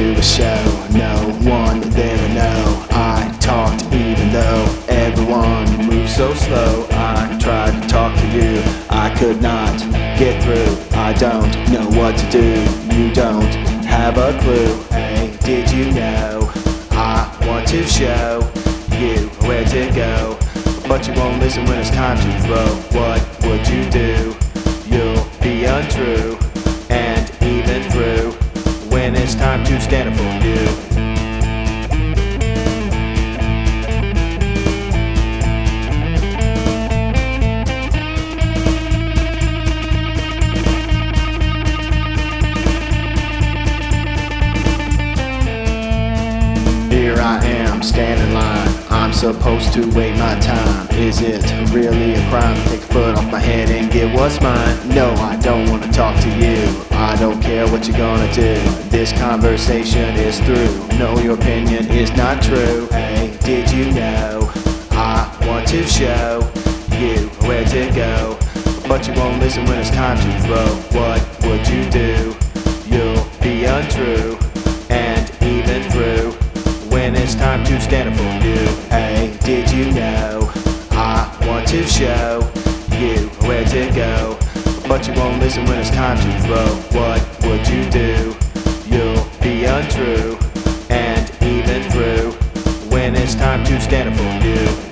the show. No one there to know. I talked even though everyone moves so slow. I tried to talk to you, I could not get through. I don't know what to do. You don't have a clue. Hey, did you know? I want to show you where to go. But you won't listen when it's time to throw. What would you do? You'll be untrue. It's time to stand up for you. Here I am, standing in line. I'm supposed to wait my time. Is it really a crime to take a foot off my head and get what's mine? No, I don't want to talk to you. I don't care what you're gonna do. This conversation is through. No, your opinion is not true. Hey, did you know? I want to show you where to go. But you won't listen when it's time to throw. What would you do? You'll be untrue. It's time to stand up for you. Hey, did you know? I want to show you where to go. But you won't listen when it's time to throw. What would you do? You'll be untrue. And even through when it's time to stand up for you.